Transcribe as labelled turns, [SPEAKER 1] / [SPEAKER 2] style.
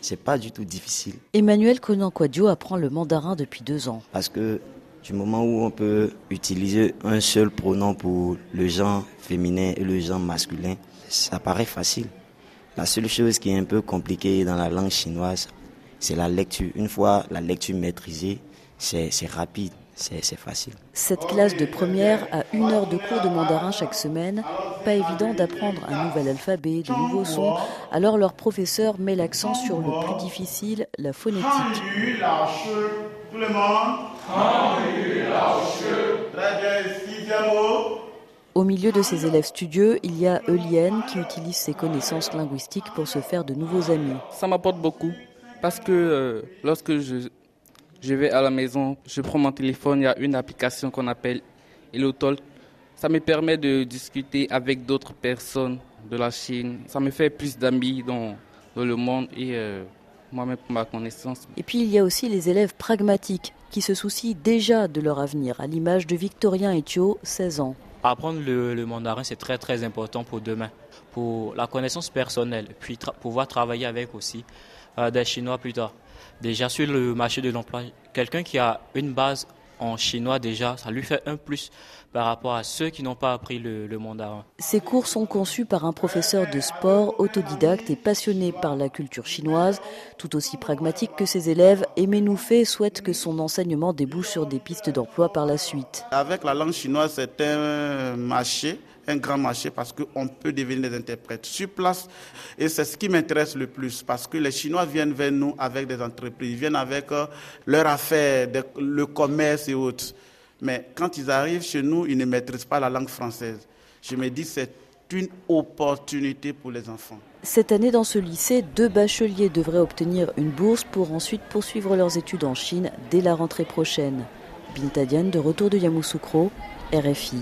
[SPEAKER 1] C'est pas du tout difficile.
[SPEAKER 2] Emmanuel Konankwadio apprend le mandarin depuis deux ans.
[SPEAKER 1] Parce que du moment où on peut utiliser un seul pronom pour le genre féminin et le genre masculin, ça paraît facile. La seule chose qui est un peu compliquée dans la langue chinoise, c'est la lecture. Une fois la lecture maîtrisée, c'est rapide, c'est facile.
[SPEAKER 2] Cette classe de première a une heure de cours de mandarin chaque semaine. Pas évident d'apprendre un nouvel alphabet, de nouveaux sons. Alors leur professeur met l'accent sur le plus difficile, la phonétique. Au milieu de ces élèves studieux, il y a Eulienne qui utilise ses connaissances linguistiques pour se faire de nouveaux amis.
[SPEAKER 3] Ça m'apporte beaucoup parce que euh, lorsque je, je vais à la maison, je prends mon téléphone, il y a une application qu'on appelle HelloTalk. Ça me permet de discuter avec d'autres personnes de la Chine. Ça me fait plus d'amis dans, dans, le monde et euh, moi-même pour ma connaissance.
[SPEAKER 2] Et puis il y a aussi les élèves pragmatiques qui se soucient déjà de leur avenir, à l'image de Victorien Ethio, 16 ans.
[SPEAKER 4] Apprendre le, mandarin, c'est très très important pour demain, pour la connaissance personnelle, puis pouvoir travailler avec aussi des Chinois plus tard. Déjà sur le marché de l'emploi, quelqu'un qui a une base en chinois déjà, ça lui fait un plus par rapport à ceux qui n'ont pas appris le, le, mandarin.
[SPEAKER 2] Ces cours sont conçus par un professeur de sport autodidacte et passionné par la culture chinoise, tout aussi pragmatique que ses élèves. Aimé Noufé souhaite que son enseignement débouche sur des pistes d'emploi par la suite.
[SPEAKER 5] Avec la langue chinoise, c'est un marché un grand marché parce qu'on peut devenir des interprètes sur place. Et c'est ce qui m'intéresse le plus parce que les Chinois viennent vers nous avec des entreprises, viennent avec euh, leurs affaires, le commerce et autres. Mais quand ils arrivent chez nous, ils ne maîtrisent pas la langue française. Je me dis c'est une opportunité pour les enfants.
[SPEAKER 2] Cette année, dans ce lycée, deux bacheliers devraient obtenir une bourse pour ensuite poursuivre leurs études en Chine dès la rentrée prochaine. Bintadian de retour de Yamoussoukro, RFI.